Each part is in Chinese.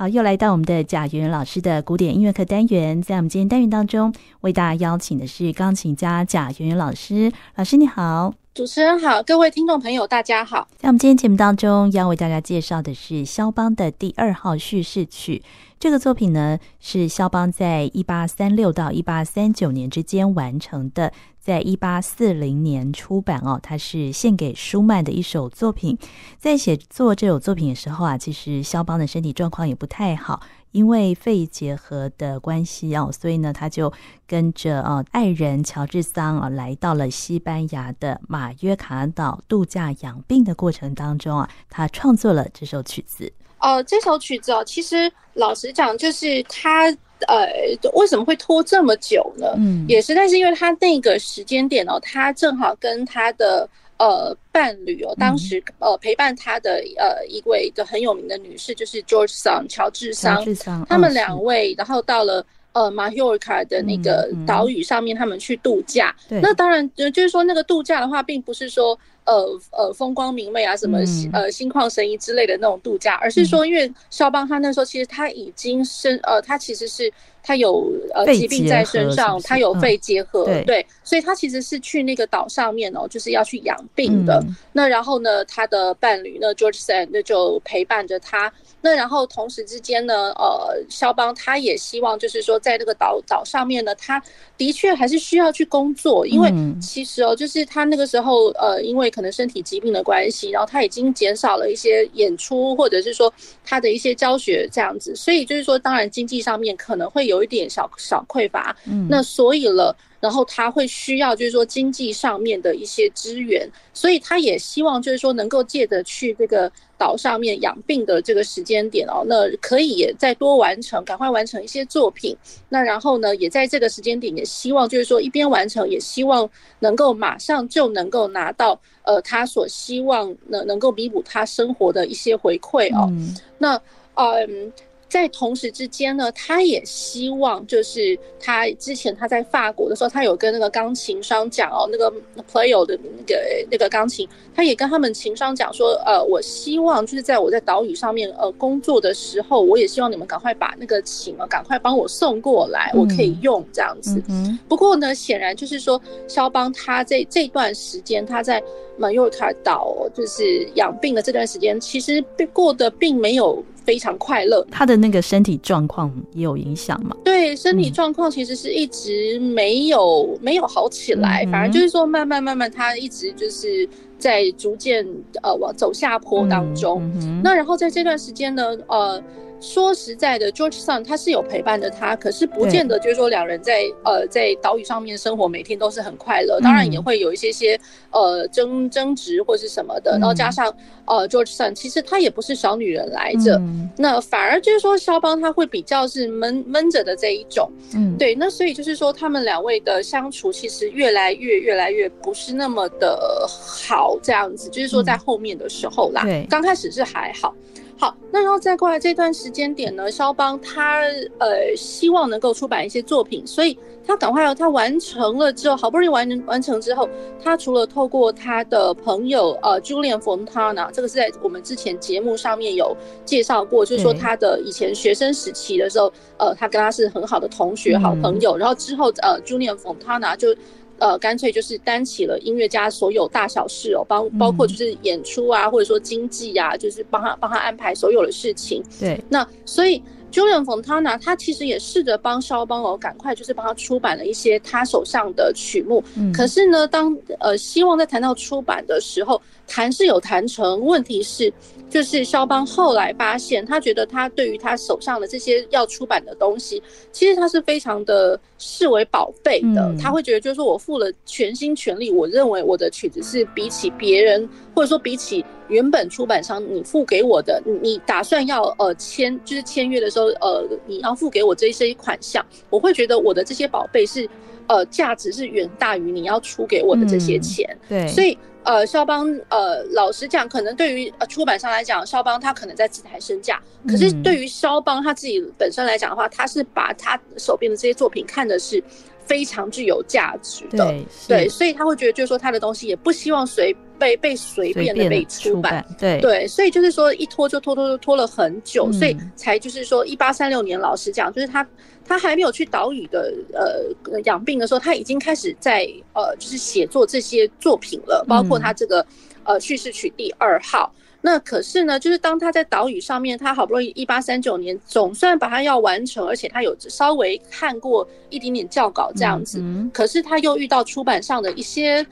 好，又来到我们的贾圆圆老师的古典音乐课单元，在我们今天单元当中，为大家邀请的是钢琴家贾圆圆老师。老师你好，主持人好，各位听众朋友大家好。在我们今天节目当中，要为大家介绍的是肖邦的第二号叙事曲。这个作品呢，是肖邦在一八三六到一八三九年之间完成的。在一八四零年出版哦，它是献给舒曼的一首作品。在写作这首作品的时候啊，其实肖邦的身体状况也不太好，因为肺结核的关系哦，所以呢，他就跟着呃爱人乔治桑啊，来到了西班牙的马约卡岛度假养病的过程当中啊，他创作了这首曲子。哦，这首曲子哦，其实老实讲，就是他。呃，为什么会拖这么久呢？嗯，也是，但是因为他那个时间点哦，他正好跟他的呃伴侣哦，当时呃陪伴他的呃一位的很有名的女士，就是 George Sand 乔治桑，他们两位，然后到了呃马约卡的那个岛屿上面，他们去度假。对，那当然就是说那个度假的话，并不是说。呃呃，风光明媚啊，什么呃心旷神怡之类的那种度假，而是说，因为肖邦他那时候其实他已经身呃，他其实是他有呃疾病在身上，是是他有肺结核，嗯、对，对，所以他其实是去那个岛上面哦，就是要去养病的。嗯、那然后呢，他的伴侣呢，George Sand 那就陪伴着他。那然后同时之间呢，呃，肖邦他也希望就是说，在这个岛岛上面呢，他的确还是需要去工作，因为其实哦，就是他那个时候呃，因为。可能身体疾病的关系，然后他已经减少了一些演出，或者是说他的一些教学这样子，所以就是说，当然经济上面可能会有一点小小匮乏。嗯，那所以了。然后他会需要，就是说经济上面的一些资源，所以他也希望，就是说能够借着去这个岛上面养病的这个时间点哦，那可以也再多完成，赶快完成一些作品。那然后呢，也在这个时间点，也希望就是说一边完成，也希望能够马上就能够拿到呃他所希望能能够弥补他生活的一些回馈哦。那嗯。在同时之间呢，他也希望就是他之前他在法国的时候，他有跟那个钢琴商讲哦，那个 Pleyel 的那个那个钢琴，他也跟他们琴商讲说，呃，我希望就是在我在岛屿上面呃工作的时候，我也希望你们赶快把那个琴啊赶快帮我送过来，我可以用这样子。不过呢，显然就是说，肖邦他这这段时间他在马约卡岛就是养病的这段时间，其实过得并没有。非常快乐，他的那个身体状况也有影响吗？对，身体状况其实是一直没有、嗯、没有好起来，反而就是说慢慢慢慢，他一直就是在逐渐呃往走下坡当中。那然后在这段时间呢，呃。说实在的，George Sand 他是有陪伴着他，可是不见得就是说两人在呃在岛屿上面生活每天都是很快乐，当然也会有一些些呃争争执或是什么的，然后加上呃 George Sand 其实他也不是小女人来着，那反而就是说肖邦他会比较是闷闷着的这一种，嗯，对，那所以就是说他们两位的相处其实越来越越来越不是那么的好这样子，就是说在后面的时候啦，对，刚开始是还好。好，那然后再过来这段时间点呢，肖邦他呃希望能够出版一些作品，所以他赶快要他完成了之后，好不容易完完成之后，他除了透过他的朋友呃 Julian Fontana，这个是在我们之前节目上面有介绍过，就是说他的以前学生时期的时候，呃，他跟他是很好的同学、好朋友，然后之后呃 Julian Fontana 就。呃，干脆就是担起了音乐家所有大小事哦，包包括就是演出啊，或者说经济啊，就是帮他帮他安排所有的事情。对，那所以 Julian Fontana 他其实也试着帮肖邦哦，赶快就是帮他出版了一些他手上的曲目。嗯，可是呢，当呃希望在谈到出版的时候，谈是有谈成，问题是。就是肖邦后来发现，他觉得他对于他手上的这些要出版的东西，其实他是非常的视为宝贝的。他会觉得，就是说我付了全心全力，我认为我的曲子是比起别人，或者说比起原本出版商你付给我的，你打算要呃签，就是签约的时候，呃，你要付给我这些款项，我会觉得我的这些宝贝是呃价值是远大于你要出给我的这些钱。对，所以。呃，肖邦，呃，老实讲，可能对于呃出版商来讲，肖邦他可能在自抬身价。可是对于肖邦他自己本身来讲的话，他是把他手边的这些作品看的是非常具有价值的。对，对，所以他会觉得，就是说他的东西也不希望随被被随便的被出版，对对，所以就是说一拖就拖拖拖拖了很久，嗯、所以才就是说一八三六年，老实讲，就是他他还没有去岛屿的呃养病的时候，他已经开始在呃就是写作这些作品了，包括他这个、嗯、呃叙事曲第二号。那可是呢，就是当他在岛屿上面，他好不容易一八三九年总算把它要完成，而且他有稍微看过一点点校稿这样子，嗯嗯，可是他又遇到出版上的一些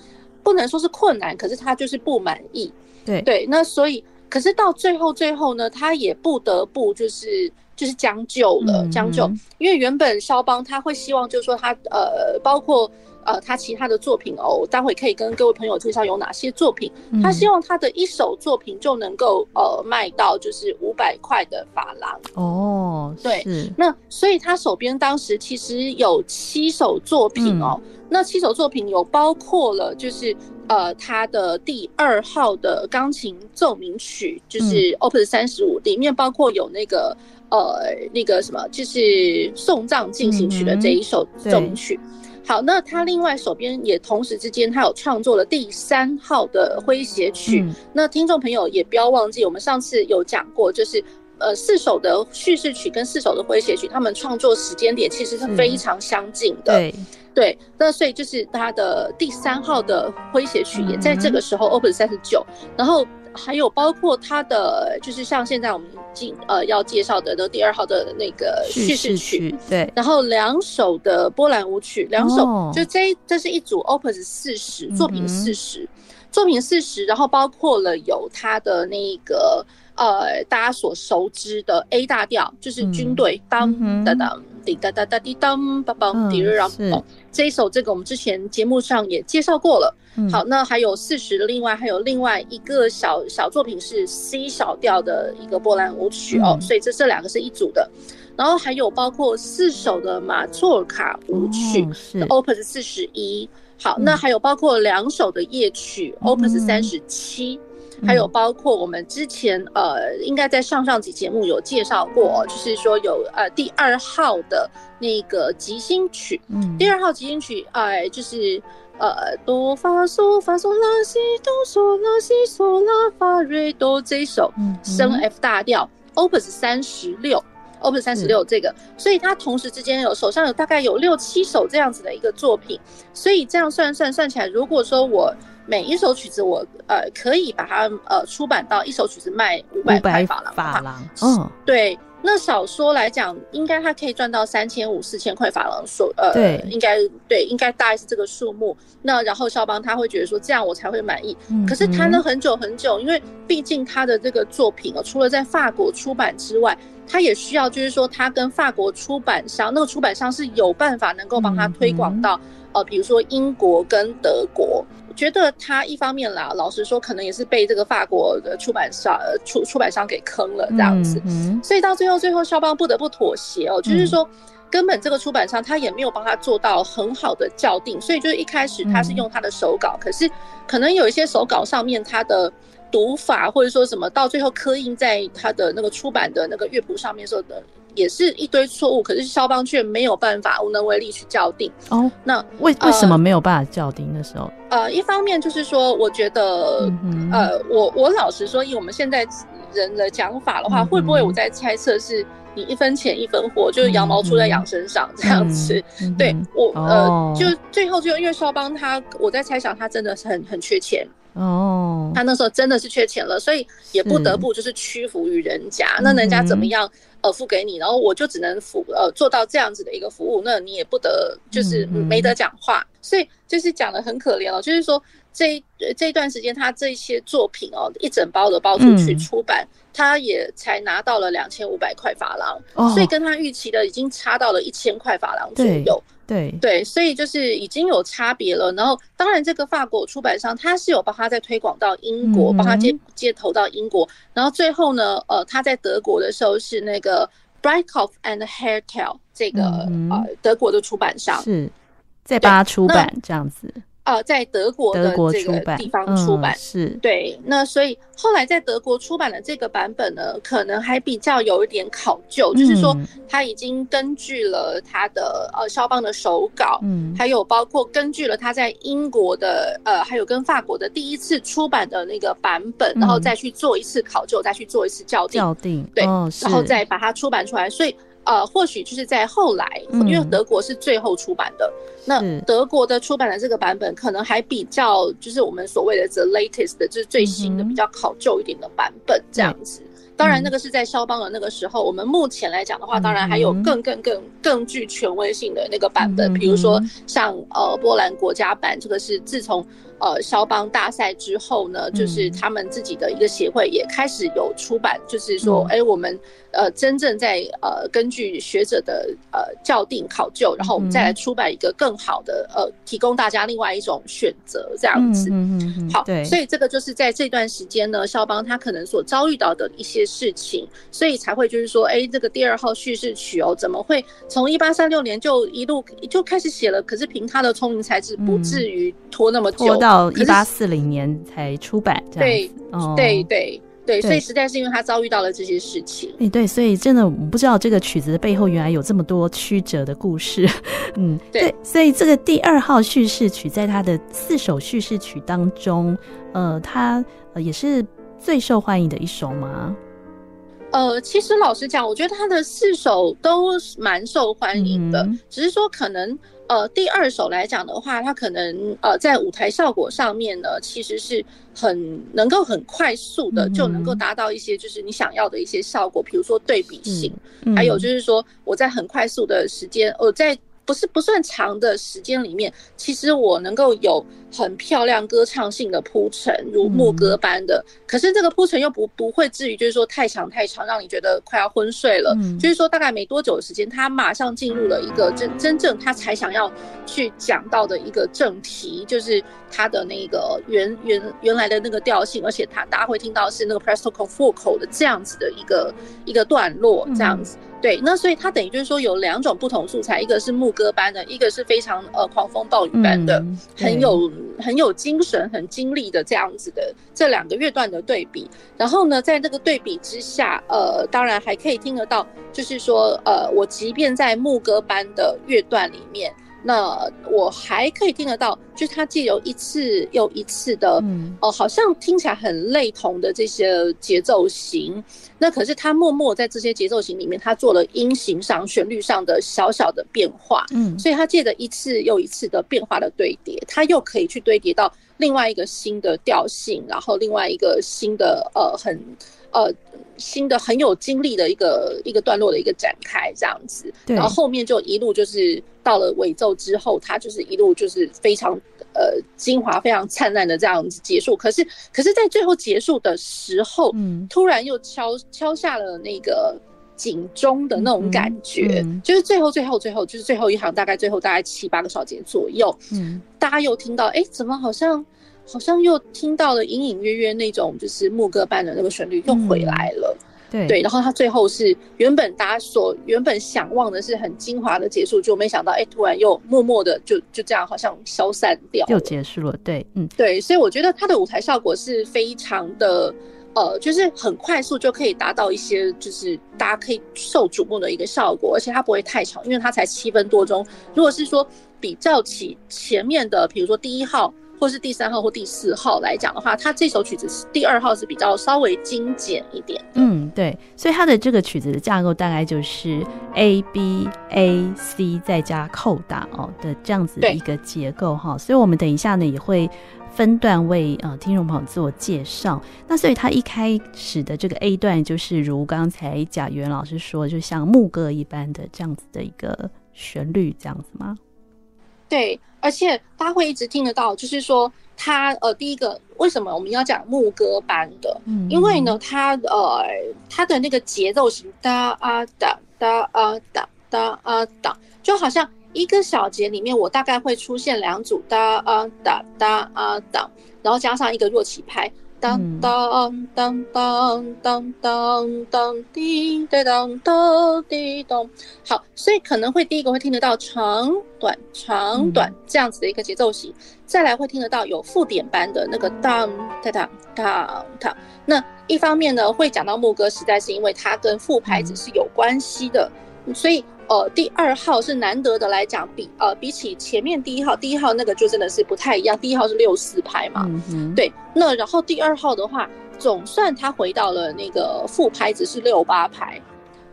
不能说是困难，可是他就是不满意。对对，那所以可是到最后最后呢，他也不得不就是就是将就了，将就，因为原本肖邦他会希望就是说他呃包括。呃，他其他的作品哦，待会可以跟各位朋友介绍有哪些作品。他希望他的一首作品就能够呃卖到就是五百块的法郎哦。对，那所以他手边当时其实有七首作品哦。嗯、那七首作品有包括了就是呃他的第二号的钢琴奏鸣曲，就是 Opus 三十五，里面包括有那个呃那个什么，就是送葬进行曲的这一首奏鸣曲。嗯好，那他另外手边也同时之间，他有创作了第三号的诙谐曲。嗯、那听众朋友也不要忘记，我们上次有讲过，就是呃四首的叙事曲跟四首的诙谐曲，他们创作时间点其实是非常相近的。对对，那所以就是他的第三号的诙谐曲也在这个时候 Open 三十九，然后。还有包括他的，就是像现在我们进呃要介绍的那第二号的那个叙事曲，对，然后两首的波兰舞曲，两首、哦、就这这是一组 Opus 四十作品四十、嗯、作品四十，然后包括了有他的那个呃大家所熟知的 A 大调，就是军队当当当。滴哒哒哒滴当，梆梆滴日啷。这一首，这个我们之前节目上也介绍过了。嗯、好，那还有四十的，另外还有另外一个小小作品是 C 小调的一个波兰舞曲哦，嗯、所以这这两个是一组的。然后还有包括四首的马祖尔卡舞曲，Opus 四十一。好，那还有包括两首的夜曲，Opus 三十七。还有包括我们之前呃，应该在上上集节目有介绍过，就是说有呃第二号的那个即兴曲，嗯，第二号即兴曲，哎、呃，就是呃哆发嗦发嗦拉西哆嗦拉西嗦拉发瑞哆这一首升 F 大调，Opus 三十六，Opus 三十六这个，所以他同时之间有手上有大概有六七首这样子的一个作品，所以这样算算算起来，如果说我。每一首曲子我呃可以把它呃出版到一首曲子卖五百块法郎，法郎，嗯，对，那少说来讲，应该他可以赚到三千五四千块法郎，说呃，对，应该对，应该大概是这个数目。那然后肖邦他会觉得说这样我才会满意，嗯、可是谈了很久很久，因为毕竟他的这个作品哦，除了在法国出版之外，他也需要就是说他跟法国出版商，那个出版商是有办法能够帮他推广到、嗯、呃，比如说英国跟德国。觉得他一方面啦，老实说，可能也是被这个法国的出版商出出版商给坑了这样子，所以到最后，最后肖邦不得不妥协哦，就是说，根本这个出版商他也没有帮他做到很好的校订，所以就是一开始他是用他的手稿，嗯、可是可能有一些手稿上面他的读法或者说什么，到最后刻印在他的那个出版的那个乐谱上面时候的。也是一堆错误，可是肖邦却没有办法，无能为力去校订。哦，那为为什么没有办法校订的时候？呃，一方面就是说，我觉得，嗯、呃，我我老实说，以我们现在人的讲法的话，嗯、会不会我在猜测是你一分钱一分货，就是羊毛出在羊身上这样子？嗯、对我，呃，哦、就最后就因为肖邦他，我在猜想他真的是很很缺钱。哦，他那时候真的是缺钱了，所以也不得不就是屈服于人家。那人家怎么样呃付给你，然后我就只能服呃做到这样子的一个服务，那你也不得就是没得讲话。所以就是讲的很可怜了，就是说这这一段时间他这些作品哦一整包的包出去出版，嗯、他也才拿到了两千五百块法郎，哦、所以跟他预期的已经差到了一千块法郎左右。对对，所以就是已经有差别了。然后，当然，这个法国出版商他是有帮他再推广到英国，帮、嗯、他接接头到英国。然后最后呢，呃，他在德国的时候是那个 Breitkopf and Hairtel 这个、嗯、呃德国的出版商是在帮他出版这样子。呃，在德国的这个地方出版，嗯、是对。那所以后来在德国出版的这个版本呢，可能还比较有一点考究，嗯、就是说他已经根据了他的呃肖邦的手稿，嗯，还有包括根据了他在英国的呃，还有跟法国的第一次出版的那个版本，嗯、然后再去做一次考究，再去做一次校订，校订，对，哦、然后再把它出版出来，所以。呃，或许就是在后来，因为德国是最后出版的，嗯、那德国的出版的这个版本可能还比较，就是我们所谓的 the latest 的，就是最新的、嗯、比较考究一点的版本这样子。嗯、当然，那个是在肖邦的那个时候。我们目前来讲的话，当然还有更更更更具权威性的那个版本，嗯、比如说像呃波兰国家版，这个是自从。呃，肖邦大赛之后呢，就是他们自己的一个协会也开始有出版，就是说，哎，我们呃真正在呃根据学者的呃校定考究，然后我们再来出版一个更好的呃，提供大家另外一种选择，这样子。嗯嗯嗯。好，对。所以这个就是在这段时间呢，肖邦他可能所遭遇到的一些事情，所以才会就是说，哎，这个第二号叙事曲哦，怎么会从一八三六年就一路就开始写了？可是凭他的聪明才智，不至于拖那么久。到一八四零年才出版，这样对，哦、对对对，所以实在是因为他遭遇到了这些事情。哎，对，所以真的我不知道这个曲子的背后原来有这么多曲折的故事。嗯，对，对，所以这个第二号叙事曲在他的四首叙事曲当中，呃，它也是最受欢迎的一首吗？呃，其实老实讲，我觉得他的四首都蛮受欢迎的，嗯、只是说可能。呃，第二首来讲的话，它可能呃在舞台效果上面呢，其实是很能够很快速的就能够达到一些就是你想要的一些效果，比如说对比性，嗯嗯、还有就是说我在很快速的时间，我在。不是不算长的时间里面，其实我能够有很漂亮歌唱性的铺陈，如牧歌般的。嗯、可是这个铺陈又不不会至于就是说太长太长，让你觉得快要昏睡了。嗯、就是说大概没多久的时间，他马上进入了一个真真正他才想要去讲到的一个正题，就是他的那个原原原来的那个调性，而且他大家会听到是那个 presto con fuoco 的这样子的一个一个段落，这样子。嗯对，那所以它等于就是说有两种不同素材，一个是牧歌般的，一个是非常呃狂风暴雨般的，嗯、很有很有精神、很精力的这样子的这两个乐段的对比。然后呢，在这个对比之下，呃，当然还可以听得到，就是说呃，我即便在牧歌般的乐段里面。那我还可以听得到，就是他借由一次又一次的，哦、嗯呃，好像听起来很类同的这些节奏型。那可是他默默在这些节奏型里面，他做了音型上、旋律上的小小的变化。嗯，所以他借着一次又一次的变化的堆叠，他又可以去堆叠到另外一个新的调性，然后另外一个新的呃很。呃，新的很有精力的一个一个段落的一个展开，这样子，然后后面就一路就是到了尾奏之后，它就是一路就是非常呃精华、非常灿烂的这样子结束。可是，可是在最后结束的时候，嗯，突然又敲敲下了那个警钟的那种感觉，嗯嗯、就是最后最后最后就是最后一行，大概最后大概七八个小节左右，嗯，大家又听到，哎，怎么好像？好像又听到了隐隐约约那种就是牧歌般的那个旋律又回来了，嗯、对对，然后他最后是原本大家所原本想望的是很精华的结束，就没想到哎，突然又默默的就就这样好像消散掉，又结束了。对，嗯，对，所以我觉得他的舞台效果是非常的，呃，就是很快速就可以达到一些就是大家可以受瞩目的一个效果，而且它不会太长，因为它才七分多钟。如果是说比较起前面的，比如说第一号。或是第三号或第四号来讲的话，它这首曲子是第二号是比较稍微精简一点。嗯，对，所以它的这个曲子的架构大概就是 A B A C 再加扣打哦的这样子的一个结构哈。对所以我们等一下呢也会分段为呃听众朋友自我介绍。那所以它一开始的这个 A 段就是如刚才贾元老师说，就像牧歌一般的这样子的一个旋律这样子吗？对，而且大家会一直听得到，就是说他呃，第一个为什么我们要讲牧歌般的？嗯，因为呢，他呃，他的那个节奏型哒啊哒哒啊哒哒啊哒，就好像一个小节里面，我大概会出现两组哒啊哒哒啊哒，然后加上一个弱起拍。当当当当当当当滴答当当滴咚。好，所以可能会第一个会听得到长短长短这样子的一个节奏型，再来会听得到有附点般的那个当当当当当。那一方面呢，会讲到牧歌，实在是因为它跟副拍子是有关系的，所以。呃，第二号是难得的来讲，比呃比起前面第一号，第一号那个就真的是不太一样。第一号是六四拍嘛，嗯，对。那然后第二号的话，总算他回到了那个副拍只是六八拍，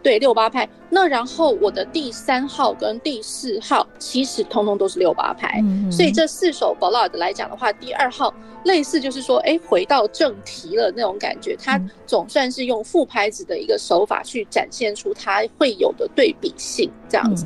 对，六八拍。那然后我的第三号跟第四号其实通通都是六八拍，嗯，所以这四首 ballad 来讲的话，第二号。类似就是说，哎，回到正题了那种感觉。它总算是用副拍子的一个手法去展现出它会有的对比性，这样子。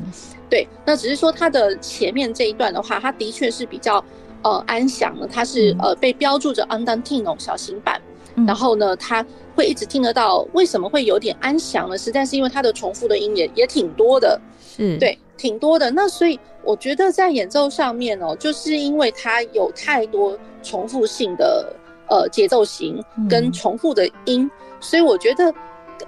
对，那只是说它的前面这一段的话，它的确是比较呃安详的，它是呃被标注着 andantino 小型版。然后呢，他会一直听得到。为什么会有点安详呢？实在是因为他的重复的音也也挺多的。嗯，对，挺多的。那所以我觉得在演奏上面哦，就是因为它有太多。重复性的呃节奏型跟重复的音，嗯、所以我觉得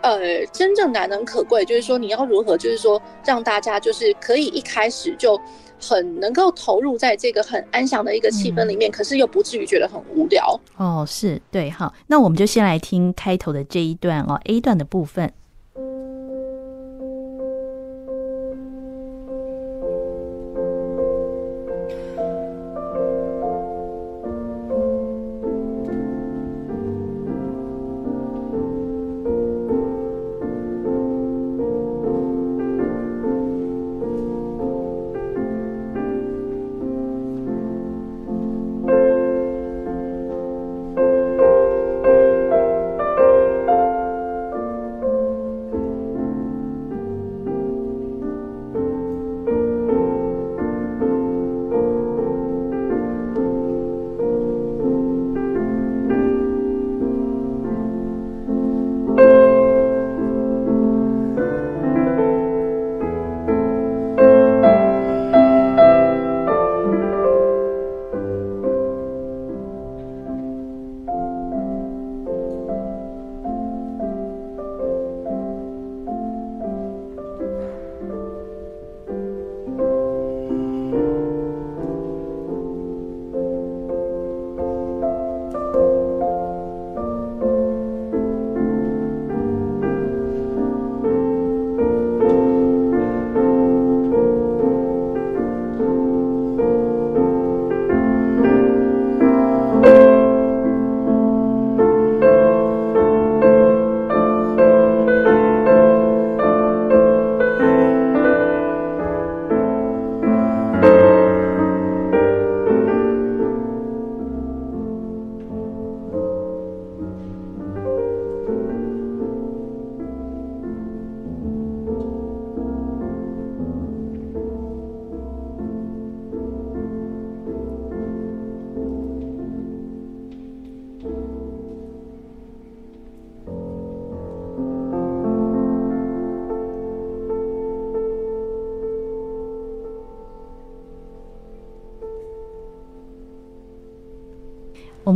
呃真正难能可贵就是说你要如何就是说让大家就是可以一开始就很能够投入在这个很安详的一个气氛里面，嗯、可是又不至于觉得很无聊。哦，是对，好，那我们就先来听开头的这一段哦，A 段的部分。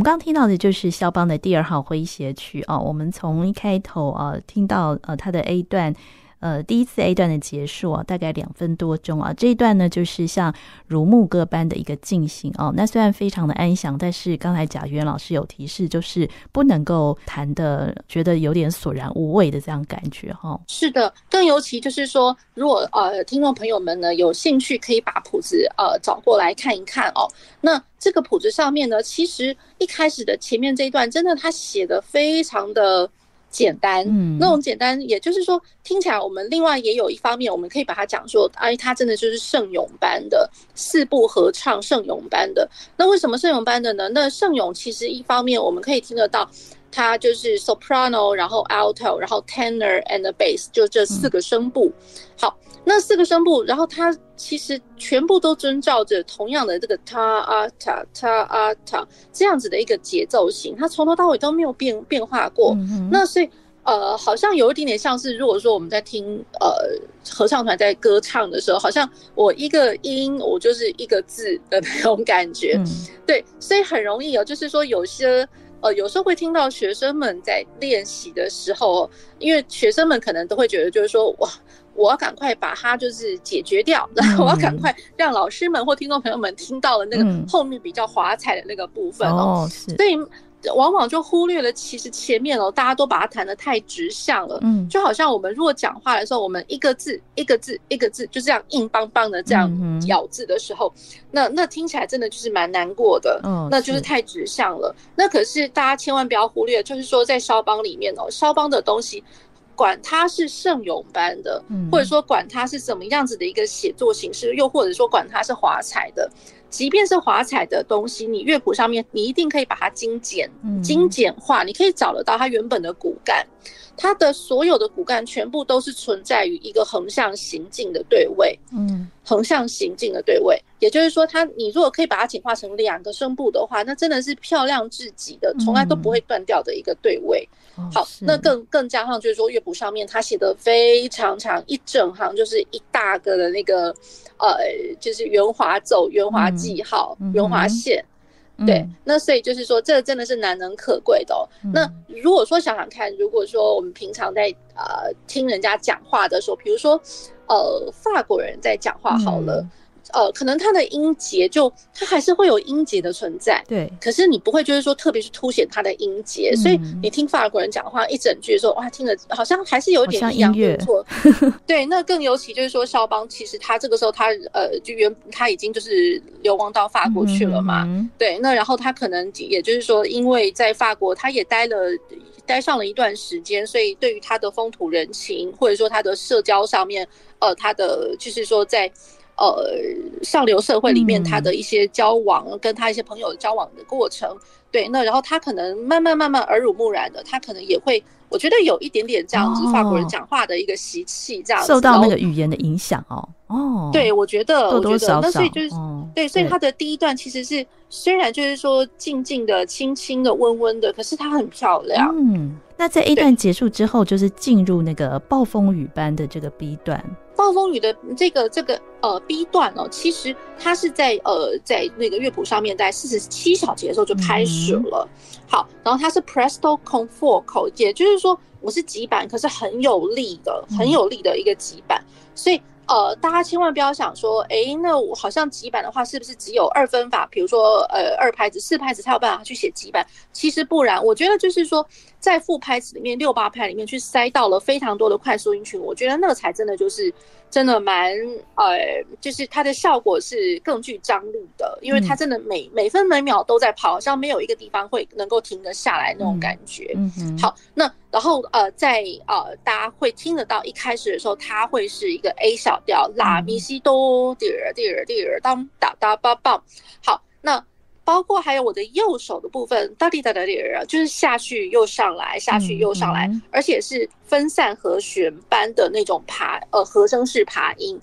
刚听到的就是肖邦的第二号诙谐曲哦。我们从一开头啊听到呃他的 A 段。呃，第一次 A 段的结束啊，大概两分多钟啊，这一段呢就是像如牧歌般的一个进行哦。那虽然非常的安详，但是刚才贾元老师有提示，就是不能够弹的觉得有点索然无味的这样感觉哈、是的，更尤其就是说，如果呃听众朋友们呢有兴趣，可以把谱子呃找过来看一看哦。那这个谱子上面呢，其实一开始的前面这一段，真的他写的非常的。简单，嗯，那种简单，也就是说，听起来我们另外也有一方面，我们可以把它讲说，哎，它真的就是圣咏班的四部合唱，圣咏班的。那为什么圣咏班的呢？那圣咏其实一方面我们可以听得到，它就是 soprano，然后 alto，然后 tenor and bass，就这四个声部。好。那四个声部，然后它其实全部都遵照着同样的这个 ta 啊 ta ta 啊 ta 这样子的一个节奏型，它从头到尾都没有变变化过。嗯、那所以呃，好像有一点点像是，如果说我们在听呃合唱团在歌唱的时候，好像我一个音我就是一个字的那种感觉。嗯、对，所以很容易哦，就是说有些呃，有时候会听到学生们在练习的时候，因为学生们可能都会觉得，就是说，哇，我要赶快把它就是解决掉，然后 我要赶快让老师们或听众朋友们听到了那个后面比较华彩的那个部分哦，所以。往往就忽略了，其实前面哦，大家都把它弹得太直向了，嗯，就好像我们如果讲话的时候，我们一个字一个字一个字就这样硬邦邦的这样咬字的时候，那那听起来真的就是蛮难过的，嗯，那就是太直向了。那可是大家千万不要忽略，就是说在肖邦里面哦，肖邦的东西，管它是圣咏般的，或者说管它是怎么样子的一个写作形式，又或者说管它是华彩的。即便是华彩的东西，你乐谱上面你一定可以把它精简、精简化，你可以找得到它原本的骨干，它的所有的骨干全部都是存在于一个横向行进的对位，嗯，横向行进的对位，也就是说，它你如果可以把它简化成两个声部的话，那真的是漂亮至极的，从来都不会断掉的一个对位。好，那更更加上就是说乐谱上面他写的非常长，一整行就是一大个的那个。呃，就是圆滑奏、圆滑记号、圆、嗯、滑线，嗯、对，那所以就是说，这真的是难能可贵的哦。嗯、那如果说想想看，如果说我们平常在呃听人家讲话的时候，比如说呃法国人在讲话好了。嗯呃，可能它的音节就它还是会有音节的存在，对。可是你不会就是说特别去凸显它的音节，嗯、所以你听法国人讲话一整句的时候，哇，听着好像还是有点抑扬顿挫。对，那更尤其就是说肖邦，其实他这个时候他呃就原他已经就是流亡到法国去了嘛，嗯、对。那然后他可能也就是说，因为在法国他也待了待上了一段时间，所以对于他的风土人情或者说他的社交上面，呃，他的就是说在。呃，上流社会里面，他的一些交往，嗯、跟他一些朋友交往的过程，对，那然后他可能慢慢慢慢耳濡目染的，他可能也会，我觉得有一点点这样子法国人讲话的一个习气，这样受到那个语言的影响哦。哦，对，我觉得，多多少少我觉得，那所以就是，哦、对，所以他的第一段其实是虽然就是说静静的、轻轻的、温温的，可是它很漂亮。嗯，那在 A 段结束之后，就是进入那个暴风雨般的这个 B 段。暴风雨的这个这个呃 B 段哦，其实它是在呃在那个乐谱上面，在四十七小节的时候就开始了。嗯、好，然后它是 Presto Conforto，也就是说我是急板，可是很有力的，很有力的一个急板，嗯、所以。呃，大家千万不要想说，哎，那我好像急板的话，是不是只有二分法？比如说，呃，二拍子、四拍子才有办法去写急板？其实不然，我觉得就是说，在副拍子里面，六八拍里面去塞到了非常多的快速音群，我觉得那个才真的就是真的蛮，呃，就是它的效果是更具张力的，因为它真的每每分每秒都在跑，好像没有一个地方会能够停得下来那种感觉。嗯嗯。好，那。然后呃，在呃，大家会听得到一开始的时候，它会是一个 A 小调，拉咪西哆，滴儿滴儿滴儿当哒哒叭棒。好，那包括还有我的右手的部分，哒滴哒哒滴儿，就是下去又上来，下去又上来，而且是分散和弦般的那种爬，呃，和声式爬音。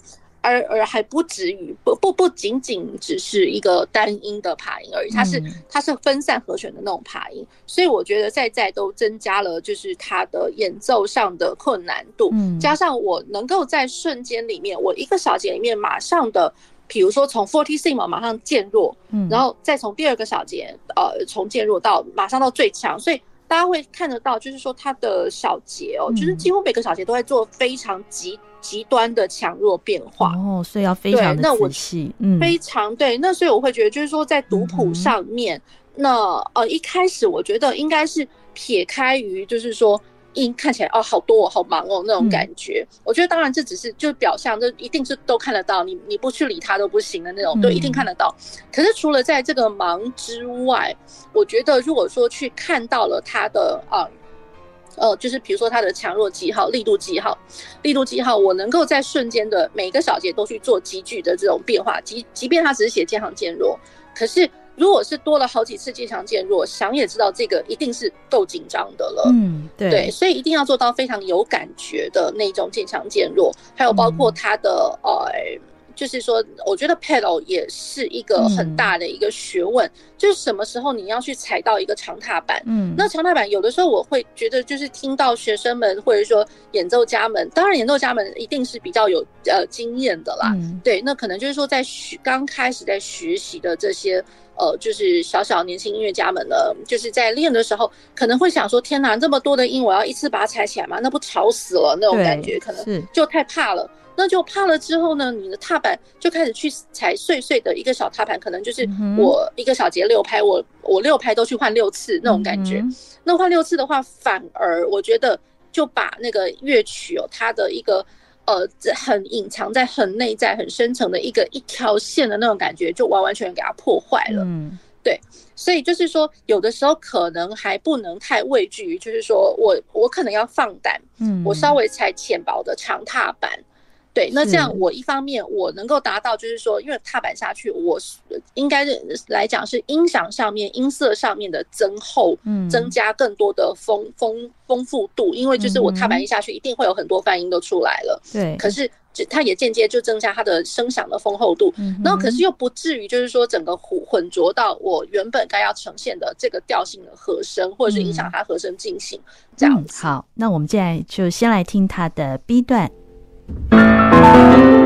而而还不止于不不不仅仅只是一个单音的爬音而已，它是它是分散和弦的那种爬音，所以我觉得在在都增加了就是它的演奏上的困难度，加上我能够在瞬间里面，我一个小节里面马上的，比如说从 fortissimo 马上渐弱，嗯然后再从第二个小节呃从渐弱到马上到最强，所以大家会看得到，就是说它的小节哦，就是几乎每个小节都在做非常极。极端的强弱变化哦，所以要非常的仔细，嗯，非常对。那所以我会觉得，就是说在读谱上面，嗯、那呃一开始我觉得应该是撇开于，就是说音看起来哦好多哦好忙哦那种感觉。嗯、我觉得当然这只是就表象，这一定是都看得到，你你不去理它都不行的那种，都一定看得到。嗯、可是除了在这个忙之外，我觉得如果说去看到了它的啊。呃呃，就是比如说它的强弱记号、力度记号、力度记号，我能够在瞬间的每个小节都去做急剧的这种变化，即即便它只是写渐行渐弱，可是如果是多了好几次渐强渐弱，想也知道这个一定是够紧张的了。嗯，对，对，所以一定要做到非常有感觉的那种渐强渐弱，还有包括他的、嗯、呃。就是说，我觉得 pedal 也是一个很大的一个学问，嗯、就是什么时候你要去踩到一个长踏板。嗯，那长踏板有的时候我会觉得，就是听到学生们或者说演奏家们，当然演奏家们一定是比较有呃经验的啦。嗯、对，那可能就是说在学刚开始在学习的这些呃，就是小小年轻音乐家们呢，就是在练的时候，可能会想说：天哪，这么多的音，我要一次把它踩起来吗？那不吵死了那种感觉，可能就太怕了。那就怕了之后呢，你的踏板就开始去踩碎碎的一个小踏板，可能就是我一个小节六拍，我我六拍都去换六次那种感觉。那换六次的话，反而我觉得就把那个乐曲哦，它的一个。呃，很隐藏在很内在、很深层的一个一条线的那种感觉，就完完全全给它破坏了。嗯，对，所以就是说，有的时候可能还不能太畏惧于，就是说我我可能要放胆，嗯，我稍微踩浅薄的长踏板。对，那这样我一方面我能够达到，就是说，因为踏板下去，我应该来讲是音响上面、音色上面的增厚，嗯，增加更多的丰丰丰富度，因为就是我踏板一下去，一定会有很多泛音都出来了，对。可是它也间接就增加它的声响的丰厚度，然后可是又不至于就是说整个混混浊到我原本该要呈现的这个调性的和声，或者是影响它和声进行这样子。好，那我们现在就先来听它的 B 段。thank you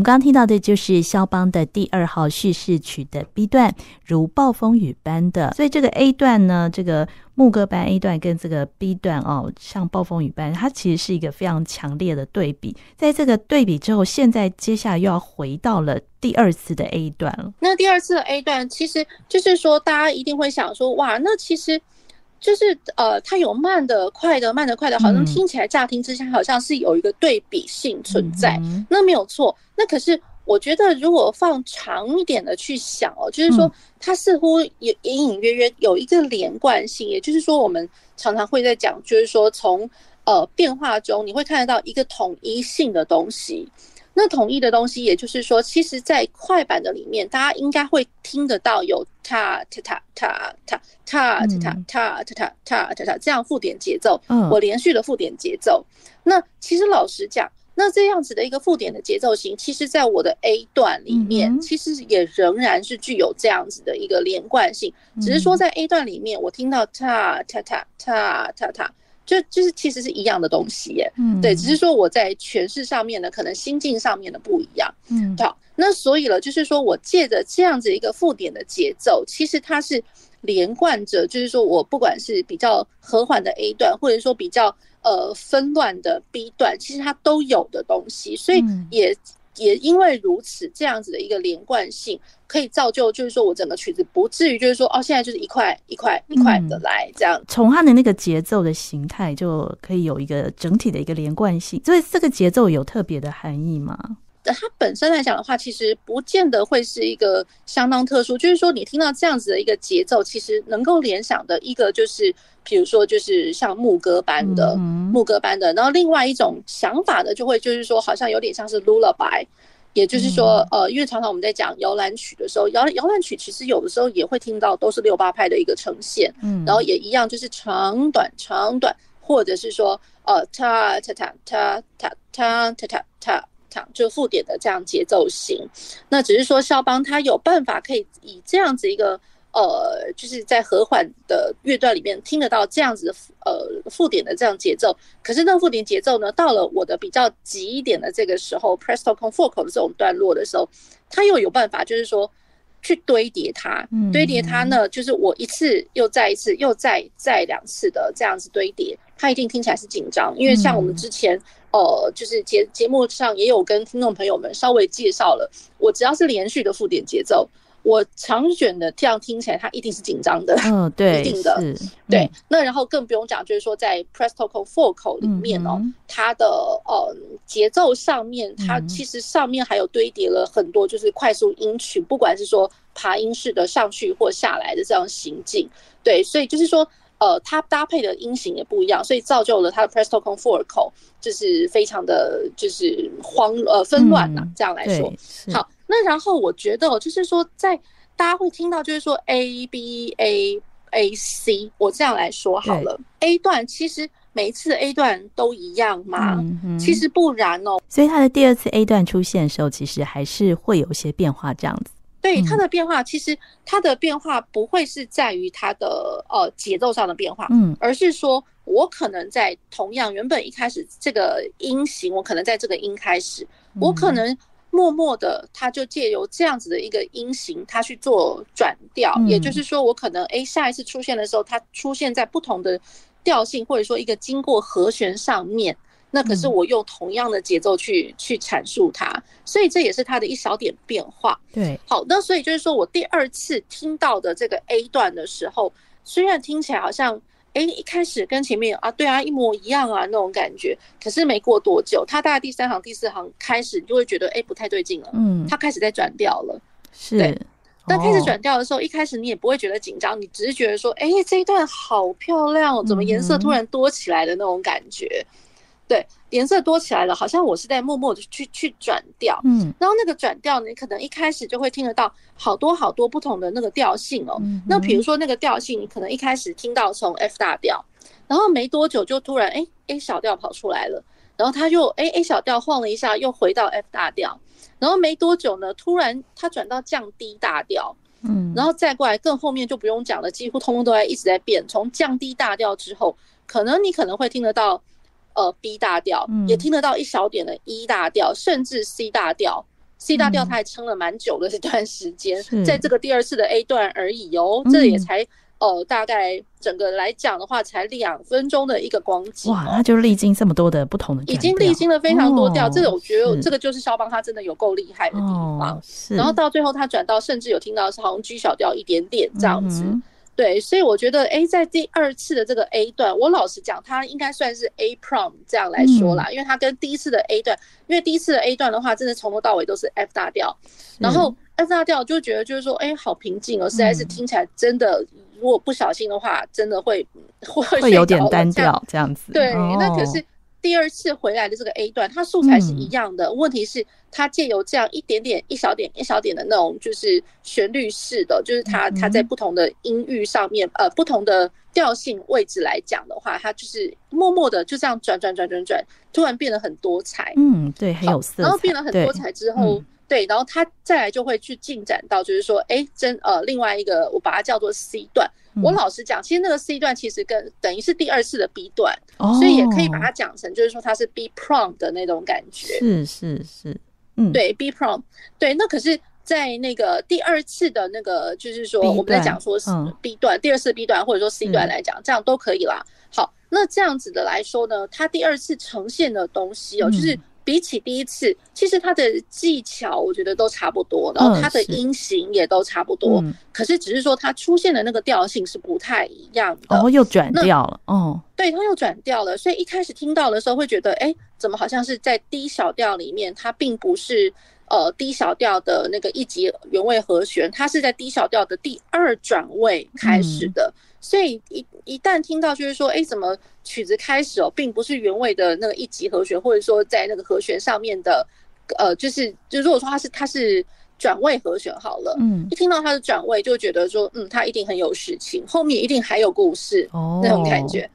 们刚刚听到的就是肖邦的第二号叙事曲的 B 段，如暴风雨般的。所以这个 A 段呢，这个牧歌班 A 段跟这个 B 段哦，像暴风雨般，它其实是一个非常强烈的对比。在这个对比之后，现在接下来又要回到了第二次的 A 段了。那第二次的 A 段，其实就是说，大家一定会想说，哇，那其实。就是呃，它有慢的、快的，慢的、快的，好像听起来乍听之下好像是有一个对比性存在。嗯、那没有错。那可是我觉得，如果放长一点的去想哦，就是说它似乎也隐隐约约有一个连贯性。也就是说，我们常常会在讲，就是说从呃变化中，你会看得到一个统一性的东西。那统一的东西，也就是说，其实，在快板的里面，大家应该会听得到有踏踏踏踏踏踏踏踏踏踏踏踏这样附点节奏，我连续的附点节奏。那其实老实讲，那这样子的一个附点的节奏型，其实在我的 A 段里面，其实也仍然是具有这样子的一个连贯性，只是说在 A 段里面，我听到踏踏踏踏踏踏。就就是其实是一样的东西耶，嗯，对，只是说我在诠释上面呢，可能心境上面的不一样，嗯，好，那所以了，就是说我借着这样子一个附点的节奏，其实它是连贯着，就是说我不管是比较和缓的 A 段，或者说比较呃纷乱的 B 段，其实它都有的东西，所以也。也因为如此，这样子的一个连贯性，可以造就，就是说我整个曲子不至于就是说，哦，现在就是一块一块一块的来这样。从它的那个节奏的形态，就可以有一个整体的一个连贯性。所以这个节奏有特别的含义吗？它本身来讲的话，其实不见得会是一个相当特殊。就是说，你听到这样子的一个节奏，其实能够联想的一个就是，比如说，就是像牧歌般的牧歌般的。然后，另外一种想法的，就会就是说，好像有点像是 lullaby，也就是说，呃，因为常常我们在讲摇篮曲的时候，摇摇篮曲其实有的时候也会听到，都是六八拍的一个呈现。嗯，然后也一样，就是长短长短，或者是说，呃，ta ta ta ta ta ta ta ta。ta。就附点的这样节奏型，那只是说肖邦他有办法可以以这样子一个呃，就是在和缓的乐段里面听得到这样子的呃附点的这样节奏，可是那个附点节奏呢，到了我的比较急一点的这个时候，presto con fuoco 的这种段落的时候，他又有办法就是说去堆叠它，堆叠它呢，就是我一次又再一次又再再两次的这样子堆叠，它一定听起来是紧张，因为像我们之前。呃，就是节节目上也有跟听众朋友们稍微介绍了，我只要是连续的附点节奏，我长卷的这样听起来，它一定是紧张的，嗯、哦，对，一定的，嗯、对。那然后更不用讲，就是说在 Presto con Fuoco 里面哦，嗯、它的呃节奏上面，它其实上面还有堆叠了很多就是快速音群，不管是说爬音式的上去或下来的这样行进，对，所以就是说。呃，它搭配的音型也不一样，所以造就了它的 Presto con furco 就是非常的就是慌呃纷乱呐，这样来说。好，那然后我觉得就是说，在大家会听到就是说 A B A A C，我这样来说好了，A 段其实每一次 A 段都一样吗？嗯、其实不然哦。所以它的第二次 A 段出现的时候，其实还是会有一些变化，这样子。对它的变化，其实它的变化不会是在于它的呃节奏上的变化，嗯，而是说我可能在同样原本一开始这个音型，我可能在这个音开始，我可能默默的，它就借由这样子的一个音型，它去做转调，也就是说，我可能诶下一次出现的时候，它出现在不同的调性，或者说一个经过和弦上面。那可是我用同样的节奏去去阐述它，所以这也是它的一小点变化。对，好，那所以就是说我第二次听到的这个 A 段的时候，虽然听起来好像哎一开始跟前面啊对啊一模一样啊那种感觉，可是没过多久，它大概第三行第四行开始你就会觉得哎不太对劲了，嗯，它开始在转调了。是，对，但开始转调的时候，一开始你也不会觉得紧张，你只是觉得说哎这一段好漂亮，怎么颜色突然多起来的那种感觉。对，颜色多起来了，好像我是在默默的去去转调，嗯，然后那个转调，你可能一开始就会听得到好多好多不同的那个调性哦。嗯、那比如说那个调性，你可能一开始听到从 F 大调，然后没多久就突然哎 A 小调跑出来了，然后他就哎 A 小调晃了一下，又回到 F 大调，然后没多久呢，突然他转到降低大调，嗯，然后再过来更后面就不用讲了，几乎通通都在一直在变。从降低大调之后，可能你可能会听得到。呃，B 大调也听得到一小点的 E 大调，甚至 C 大调。C 大调它还撑了蛮久的这段时间，在这个第二次的 A 段而已哦，这也才呃大概整个来讲的话，才两分钟的一个光景。哇，那就历经这么多的不同的，已经历经了非常多调。这个我觉得这个就是肖邦他真的有够厉害的地方。然后到最后他转到，甚至有听到是好像 G 小调一点点这样子。对，所以我觉得，哎，在第二次的这个 A 段，我老实讲，它应该算是 A prime 这样来说啦，因为它跟第一次的 A 段，因为第一次的 A 段的话，真的从头到尾都是 F 大调，然后 F 大调就觉得就是说，哎，好平静哦，实在是听起来真的，如果不小心的话，真的会会会有点单调这样子。对，那可是。第二次回来的这个 A 段，它素材是一样的，问题是它借由这样一点点、一小点、一小点的那种，就是旋律式的，就是它它在不同的音域上面，呃，不同的调性位置来讲的话，它就是默默的就这样转转转转转，突然变得很多彩。嗯，对，很有色彩。然后变了很多彩之后。对，然后他再来就会去进展到，就是说，哎，真呃，另外一个我把它叫做 C 段。嗯、我老实讲，其实那个 C 段其实跟等于是第二次的 B 段，哦、所以也可以把它讲成，就是说它是 B prom 的那种感觉。是是是，嗯，对，B prom，。对，那可是，在那个第二次的那个，就是说我们在讲说是 B 段，嗯、第二次 B 段或者说 C 段来讲，嗯、这样都可以啦。好，那这样子的来说呢，它第二次呈现的东西哦，就是。比起第一次，其实它的技巧我觉得都差不多，然后它的音型也都差不多，嗯、可是只是说它出现的那个调性是不太一样的。哦，又转调了。哦，对，它又转调了。所以一开始听到的时候会觉得，哎，怎么好像是在低小调里面，它并不是呃低小调的那个一级原位和弦，它是在低小调的第二转位开始的。嗯所以一一旦听到就是说，哎，怎么曲子开始哦，并不是原位的那个一级和弦，或者说在那个和弦上面的，呃，就是就如果说它是它是转位和弦好了，嗯，一听到它的转位，就觉得说，嗯，它一定很有事情，后面一定还有故事，哦，那种感觉。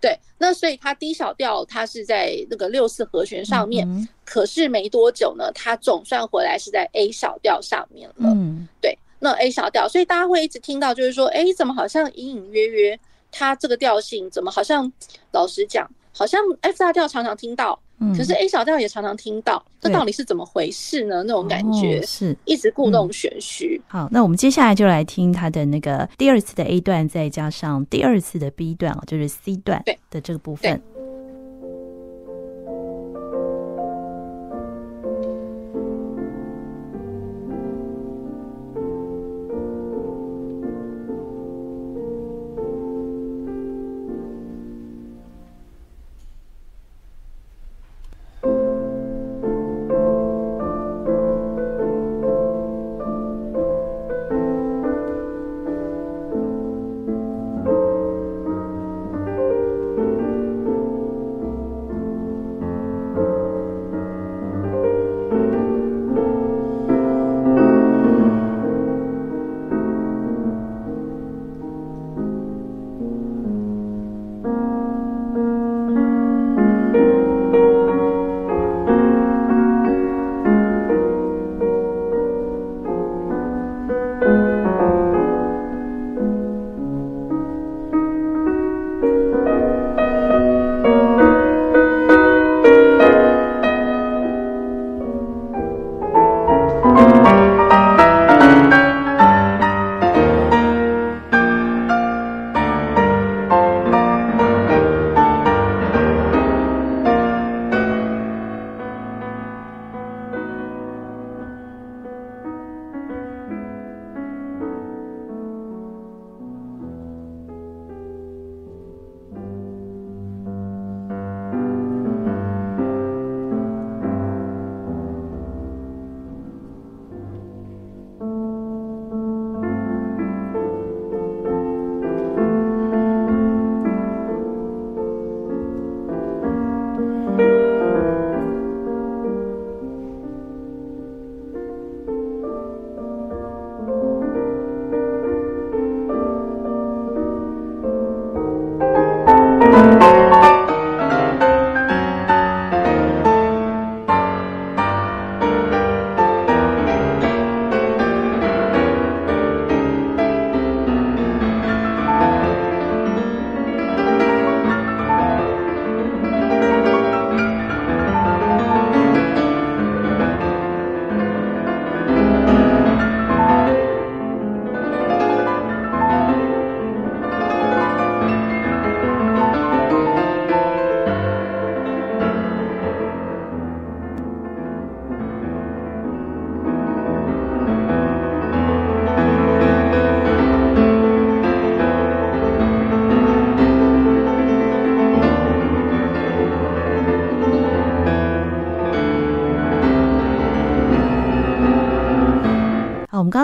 对，那所以它 D 小调它是在那个六四和弦上面，嗯，可是没多久呢，它总算回来是在 A 小调上面了，嗯，对。那 A 小调，所以大家会一直听到，就是说，哎，怎么好像隐隐约约，它这个调性怎么好像，老实讲，好像 F 大调常常听到，嗯，可是 A 小调也常常听到，这到底是怎么回事呢？那种感觉是一直故弄玄虚。好，那我们接下来就来听它的那个第二次的 A 段，再加上第二次的 B 段，就是 C 段的这个部分。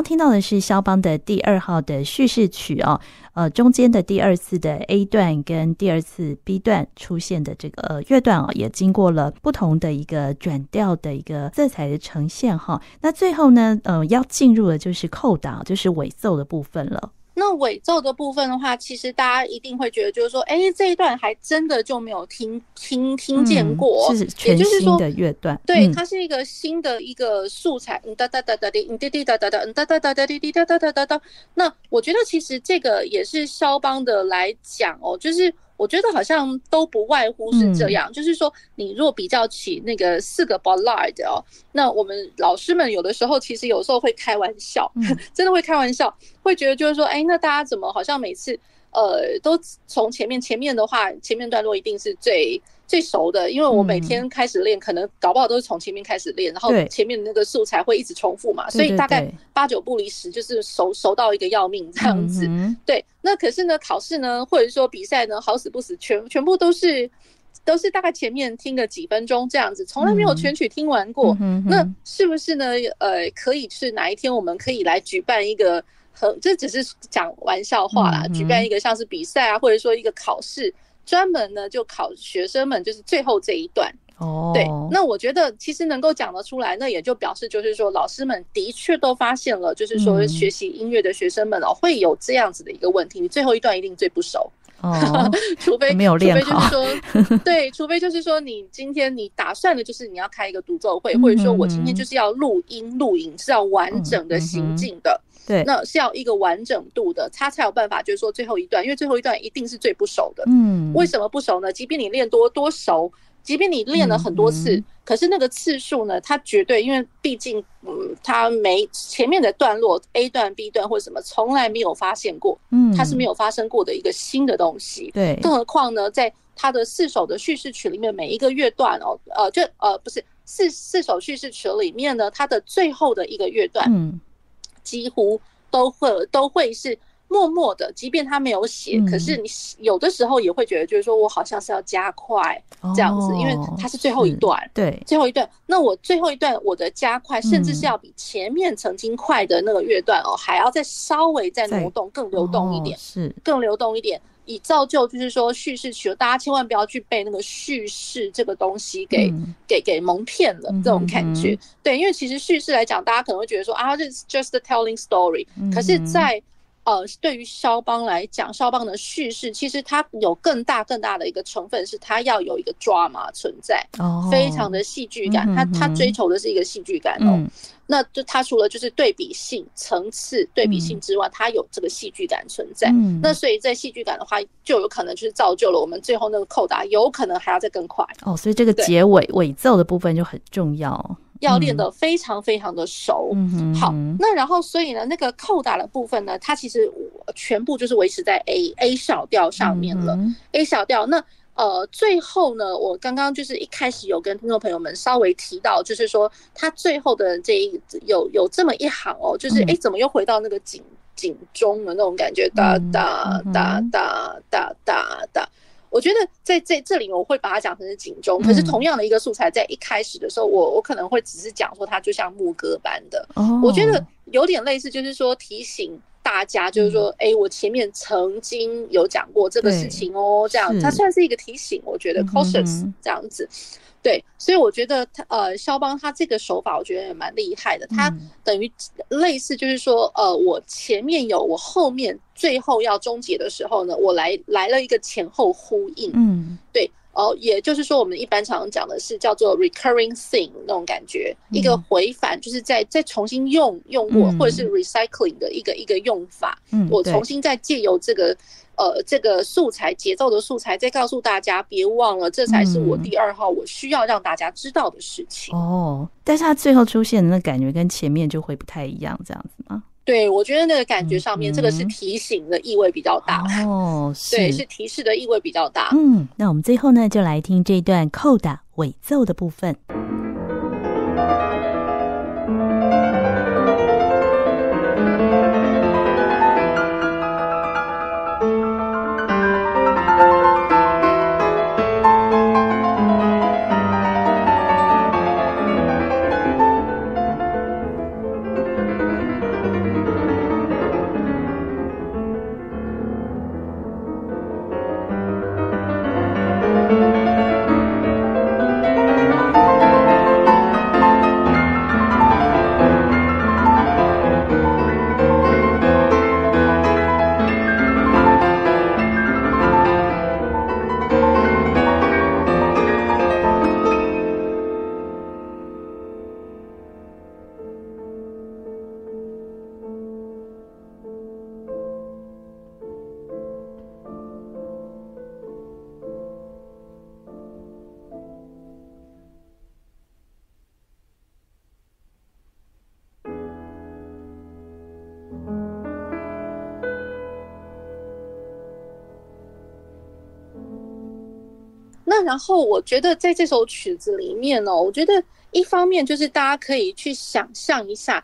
听到的是肖邦的第二号的叙事曲哦，呃，中间的第二次的 A 段跟第二次 B 段出现的这个呃乐段哦，也经过了不同的一个转调的一个色彩的呈现哈。那最后呢，呃，要进入的就是扣打，就是尾奏的部分了。那尾奏的部分的话，其实大家一定会觉得，就是说，哎、欸，这一段还真的就没有听听听见过，嗯、是全新的乐段。对，它是一个新的一个素材。嗯哒哒哒哒滴，嗯滴滴哒哒哒，嗯哒哒哒哒滴滴哒哒哒哒哒。那我觉得其实这个也是肖邦的来讲哦，就是。我觉得好像都不外乎是这样，嗯、就是说，你若比较起那个四个 Ballade 哦，那我们老师们有的时候其实有时候会开玩笑，嗯、真的会开玩笑，会觉得就是说，哎，那大家怎么好像每次呃都从前面前面的话，前面段落一定是最。最熟的，因为我每天开始练，嗯、可能搞不好都是从前面开始练，然后前面的那个素材会一直重复嘛，所以大概八九不离十，就是熟熟到一个要命这样子。嗯、对，那可是呢，考试呢，或者说比赛呢，好死不死，全全部都是都是大概前面听个几分钟这样子，从来没有全曲听完过。嗯、那是不是呢？呃，可以是哪一天我们可以来举办一个很这只是讲玩笑话啦，举办一个像是比赛啊，或者说一个考试。专门呢，就考学生们，就是最后这一段哦。对，那我觉得其实能够讲得出来，那也就表示就是说，老师们的确都发现了，就是说学习音乐的学生们哦，会有这样子的一个问题。你最后一段一定最不熟，哦，除非没有练好。除非就是说，对，除非就是说，你今天你打算的就是你要开一个独奏会，或者说我今天就是要录音录影，是要完整的行进的。对，那是要一个完整度的，他才有办法，就是说最后一段，因为最后一段一定是最不熟的。嗯，为什么不熟呢？即便你练多多熟，即便你练了很多次，嗯嗯、可是那个次数呢，它绝对，因为毕竟，嗯，他没前面的段落 A 段、B 段或者什么，从来没有发现过，嗯，它是没有发生过的一个新的东西。对，更何况呢，在他的四首的叙事曲里面，每一个乐段哦，呃，就呃，不是四四首叙事曲里面呢，它的最后的一个乐段，嗯。几乎都会都会是默默的，即便他没有写，嗯、可是你有的时候也会觉得，就是说我好像是要加快这样子，哦、因为它是最后一段，对，最后一段。那我最后一段我的加快，甚至是要比前面曾经快的那个乐段哦，还要再稍微再挪动，更流动一点，是。更流动一点。以造就就是说叙事曲，大家千万不要去被那个叙事这个东西给、嗯、给给蒙骗了，这种感觉。嗯、对，因为其实叙事来讲，大家可能会觉得说啊，这是 just telling story、嗯。可是，在呃，对于肖邦来讲，肖邦的叙事其实它有更大更大的一个成分，是它要有一个 drama 存在，哦、非常的戏剧感。他他、嗯、追求的是一个戏剧感哦。嗯那就它除了就是对比性层次对比性之外，它有这个戏剧感存在。嗯，那所以在戏剧感的话，就有可能就是造就了我们最后那个扣打，有可能还要再更快。哦，所以这个结尾尾奏的部分就很重要，要练得非常非常的熟。好，那然后所以呢，那个扣打的部分呢，它其实全部就是维持在 A A 小调上面了。A 小调那。呃，最后呢，我刚刚就是一开始有跟听众朋友们稍微提到，就是说他最后的这一有有这么一行哦，就是哎，怎么又回到那个警警钟的那种感觉，哒哒哒哒哒哒哒。我觉得在这这里我会把它讲成是警钟，可是同样的一个素材，在一开始的时候，我我可能会只是讲说它就像牧歌般的，我觉得有点类似，就是说提醒。大家就是说，哎、欸，我前面曾经有讲过这个事情哦，这样它算是一个提醒，我觉得 cautious 这样子，对，所以我觉得他呃，肖邦他这个手法，我觉得也蛮厉害的，他等于类似就是说，呃，我前面有，我后面最后要终结的时候呢，我来来了一个前后呼应，嗯，对。哦，也就是说，我们一般常常讲的是叫做 recurring thing 那种感觉，嗯、一个回返，就是在再重新用用过，嗯、或者是 recycling 的一个一个用法。嗯，我重新再借由这个呃这个素材节奏的素材，再告诉大家，别忘了，这才是我第二号，我需要让大家知道的事情。哦，但是它最后出现的那感觉跟前面就会不太一样，这样子吗？对，我觉得那个感觉上面，这个是提醒的意味比较大。哦，对，是提示的意味比较大。嗯，那我们最后呢，就来听这一段扣打尾奏的部分。然后我觉得在这首曲子里面哦，我觉得一方面就是大家可以去想象一下。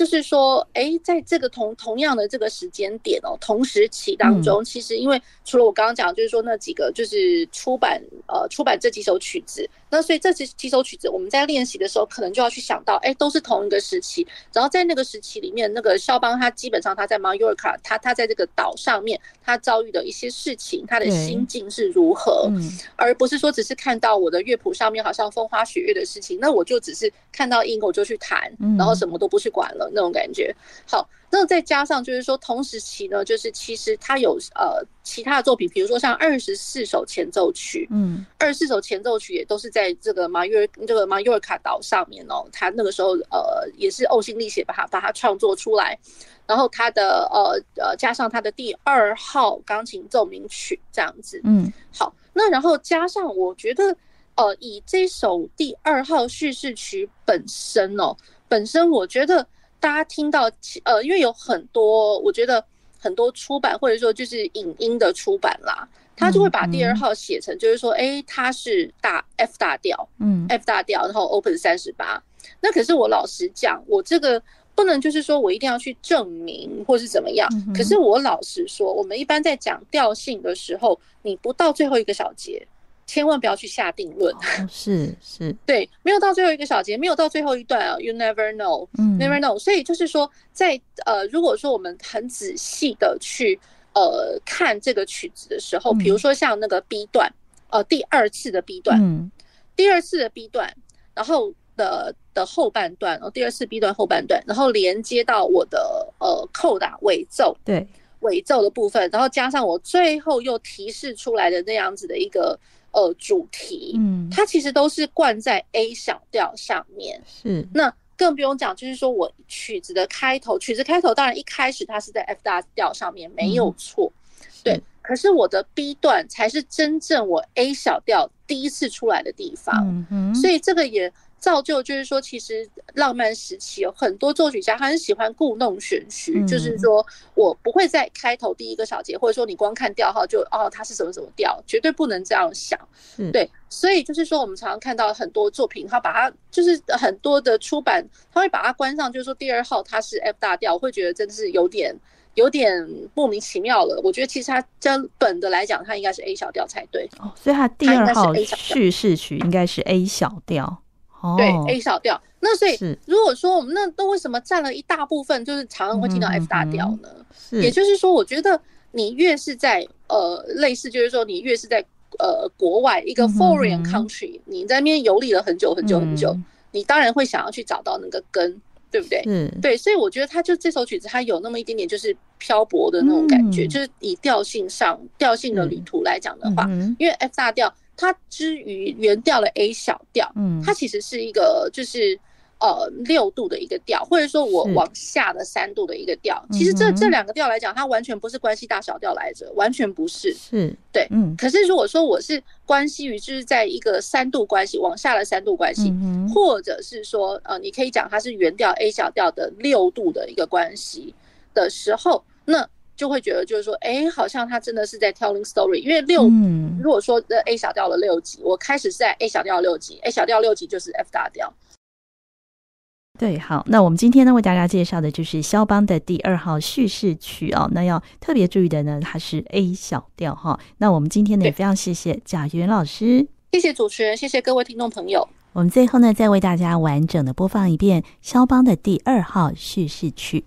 就是说，哎，在这个同同样的这个时间点哦，同时期当中，其实因为除了我刚刚讲，就是说那几个就是出版呃出版这几首曲子，那所以这几几首曲子我们在练习的时候，可能就要去想到，哎，都是同一个时期。然后在那个时期里面，那个肖邦他基本上他在马约卡，他他在这个岛上面，他遭遇的一些事情，他的心境是如何，而不是说只是看到我的乐谱上面好像风花雪月的事情，那我就只是看到音我就去弹，然后什么都不去管了。那种感觉，好，那再加上就是说，同时期呢，就是其实他有呃其他的作品，比如说像二十四首前奏曲，嗯，二十四首前奏曲也都是在这个马约这个马约尔卡岛上面哦，他那个时候呃也是呕心沥血把它把它创作出来，然后他的呃呃加上他的第二号钢琴奏鸣曲这样子，嗯，好，那然后加上我觉得呃以这首第二号叙事曲本身哦，本身我觉得。大家听到，呃，因为有很多，我觉得很多出版或者说就是影音的出版啦，他就会把第二号写成就是说，哎，它是大 F 大调，嗯，F 大调，然后 Open 三十八。那可是我老实讲，我这个不能就是说我一定要去证明或是怎么样。可是我老实说，我们一般在讲调性的时候，你不到最后一个小节。千万不要去下定论，哦，是是，对，没有到最后一个小节，没有到最后一段啊，You never know，嗯，never know。所以就是说，在呃，如果说我们很仔细的去呃看这个曲子的时候，比如说像那个 B 段，呃，第二次的 B 段，嗯，第二次的 B 段，然后的的后半段，然后，第二次 B 段后半段，然后连接到我的呃扣打尾奏，对，尾奏的部分，然后加上我最后又提示出来的那样子的一个。呃，主题，嗯，它其实都是灌在 A 小调上面，是。那更不用讲，就是说我曲子的开头，曲子开头当然一开始它是在 F 大调上面，没有错，嗯，对。可是我的 B 段才是真正我 A 小调第一次出来的地方，嗯哼，所以这个也。造就就是说，其实浪漫时期有很多作曲家，他很喜欢故弄玄虚，嗯，就是说我不会在开头第一个小节，或者说你光看调号就哦，它是什么什么调，绝对不能这样想。对，所以就是说，我们常常看到很多作品，他把它就是很多的出版，他会把它关上，就是说第二号它是 F 大调，我会觉得真的是有点有点莫名其妙了。我觉得其实它真本的来讲，它应该是 A 小调才对。哦，所以它第二号叙事曲应该是 A 小调。对 A 小调，那所以如果说我们那都为什么占了一大部分，就是常常会听到 F 大调呢？也就是说，我觉得你越是在呃类似，就是说你越是在呃国外一个 foreign country，你在那边游历了很久很久很久，你当然会想要去找到那个根，对不对？嗯，对，所以我觉得他就这首曲子，它有那么一点点就是漂泊的那种感觉，就是以调性上调性的旅途来讲的话，因为 F 大调。它之于原调的 A 小调，嗯，它其实是一个就是呃六度的一个调，或者说我往下的三度的一个调。其实这这两个调来讲，它完全不是关系大小调来着，完全不是。是，对，嗯。可是如果说我是关系于就是在一个三度关系往下的三度关系，或者是说呃，你可以讲它是原调 A 小调的六度的一个关系的时候，那。就会觉得就是说，哎，好像他真的是在 telling story，因为六，嗯、如果说的 A 小调了六级，我开始是在 A 小调六级，A 小调六级就是 F 大调。对，好，那我们今天呢为大家介绍的就是肖邦的第二号叙事曲哦。那要特别注意的呢，它是 A 小调哈、哦。那我们今天呢也非常谢谢贾云老师，谢谢主持人，谢谢各位听众朋友。我们最后呢再为大家完整的播放一遍肖邦的第二号叙事曲。